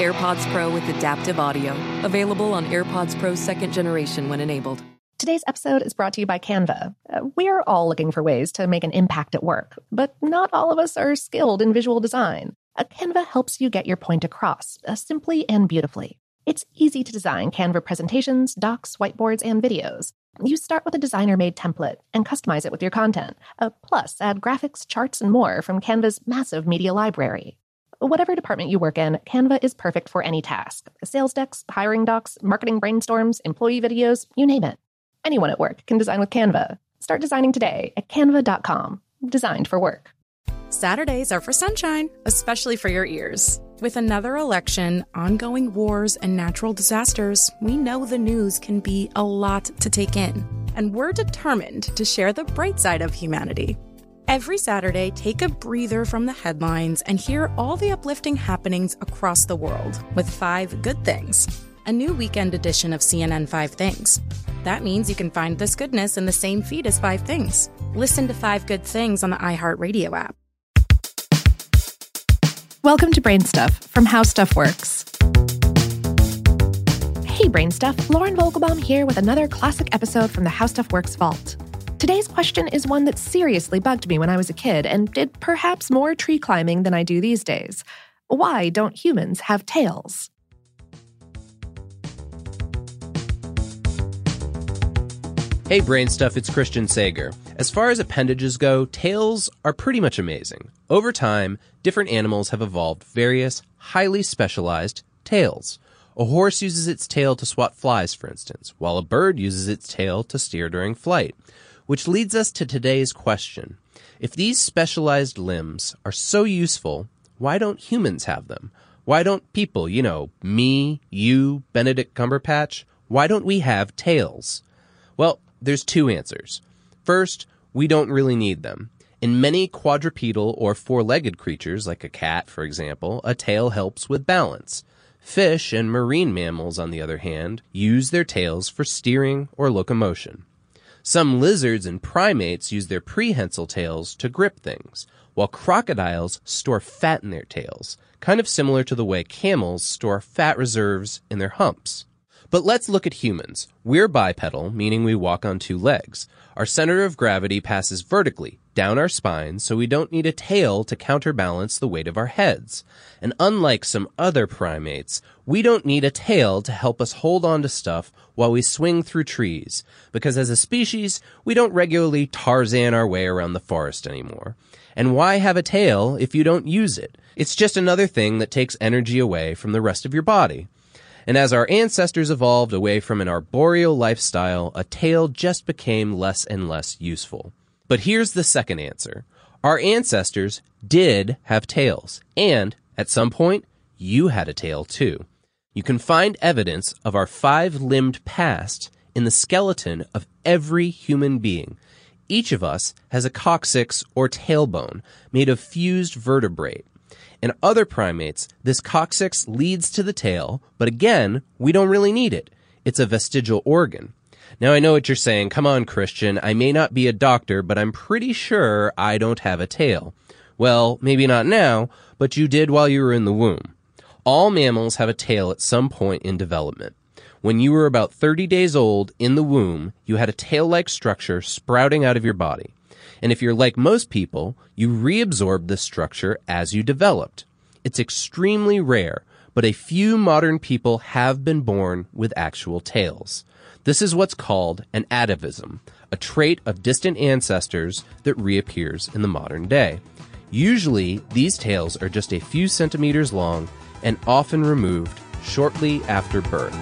AirPods Pro with adaptive audio. Available on AirPods Pro second generation when enabled. Today's episode is brought to you by Canva. Uh, we're all looking for ways to make an impact at work, but not all of us are skilled in visual design. A Canva helps you get your point across, uh, simply and beautifully. It's easy to design Canva presentations, docs, whiteboards, and videos. You start with a designer made template and customize it with your content. Uh, plus, add graphics, charts, and more from Canva's massive media library. Whatever department you work in, Canva is perfect for any task sales decks, hiring docs, marketing brainstorms, employee videos, you name it. Anyone at work can design with Canva. Start designing today at canva.com. Designed for work. Saturdays are for sunshine, especially for your ears. With another election, ongoing wars, and natural disasters, we know the news can be a lot to take in. And we're determined to share the bright side of humanity. Every Saturday, take a breather from the headlines and hear all the uplifting happenings across the world with Five Good Things, a new weekend edition of CNN Five Things. That means you can find this goodness in the same feed as Five Things. Listen to Five Good Things on the iHeartRadio app. Welcome to Brain Stuff from How Stuff Works. Hey, Brain Stuff, Lauren Vogelbaum here with another classic episode from the How Stuff Works vault. Today's question is one that seriously bugged me when I was a kid and did perhaps more tree climbing than I do these days. Why don't humans have tails? Hey, Brain Stuff, it's Christian Sager. As far as appendages go, tails are pretty much amazing. Over time, different animals have evolved various, highly specialized tails. A horse uses its tail to swat flies, for instance, while a bird uses its tail to steer during flight. Which leads us to today's question. If these specialized limbs are so useful, why don't humans have them? Why don't people, you know, me, you, Benedict Cumberbatch, why don't we have tails? Well, there's two answers. First, we don't really need them. In many quadrupedal or four-legged creatures, like a cat, for example, a tail helps with balance. Fish and marine mammals, on the other hand, use their tails for steering or locomotion. Some lizards and primates use their prehensile tails to grip things, while crocodiles store fat in their tails, kind of similar to the way camels store fat reserves in their humps. But let's look at humans. We're bipedal, meaning we walk on two legs. Our center of gravity passes vertically down our spines, so we don't need a tail to counterbalance the weight of our heads. And unlike some other primates, we don't need a tail to help us hold on to stuff while we swing through trees, because as a species, we don't regularly Tarzan our way around the forest anymore. And why have a tail if you don't use it? It's just another thing that takes energy away from the rest of your body. And as our ancestors evolved away from an arboreal lifestyle, a tail just became less and less useful. But here's the second answer. Our ancestors did have tails, and at some point, you had a tail too. You can find evidence of our five-limbed past in the skeleton of every human being. Each of us has a coccyx or tailbone made of fused vertebrae. In other primates, this coccyx leads to the tail, but again, we don't really need it. It's a vestigial organ. Now I know what you're saying. Come on, Christian. I may not be a doctor, but I'm pretty sure I don't have a tail. Well, maybe not now, but you did while you were in the womb. All mammals have a tail at some point in development. When you were about 30 days old in the womb, you had a tail-like structure sprouting out of your body. And if you're like most people, you reabsorbed this structure as you developed. It's extremely rare, but a few modern people have been born with actual tails. This is what's called an atavism, a trait of distant ancestors that reappears in the modern day. Usually, these tails are just a few centimeters long and often removed shortly after birth.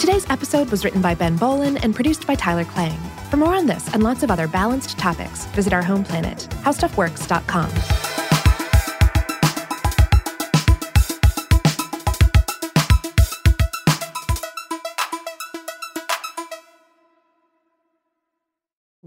Today's episode was written by Ben Bowlin and produced by Tyler Klang. For more on this and lots of other balanced topics, visit our home planet, howstuffworks.com.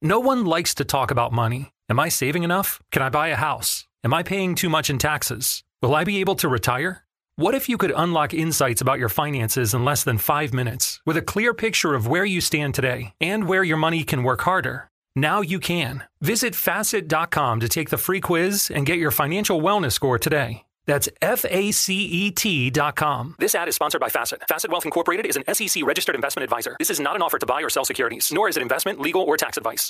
No one likes to talk about money. Am I saving enough? Can I buy a house? Am I paying too much in taxes? Will I be able to retire? What if you could unlock insights about your finances in less than five minutes with a clear picture of where you stand today and where your money can work harder? Now you can. Visit facet.com to take the free quiz and get your financial wellness score today. That's F A C E T dot com. This ad is sponsored by Facet. Facet Wealth Incorporated is an SEC registered investment advisor. This is not an offer to buy or sell securities, nor is it investment, legal, or tax advice.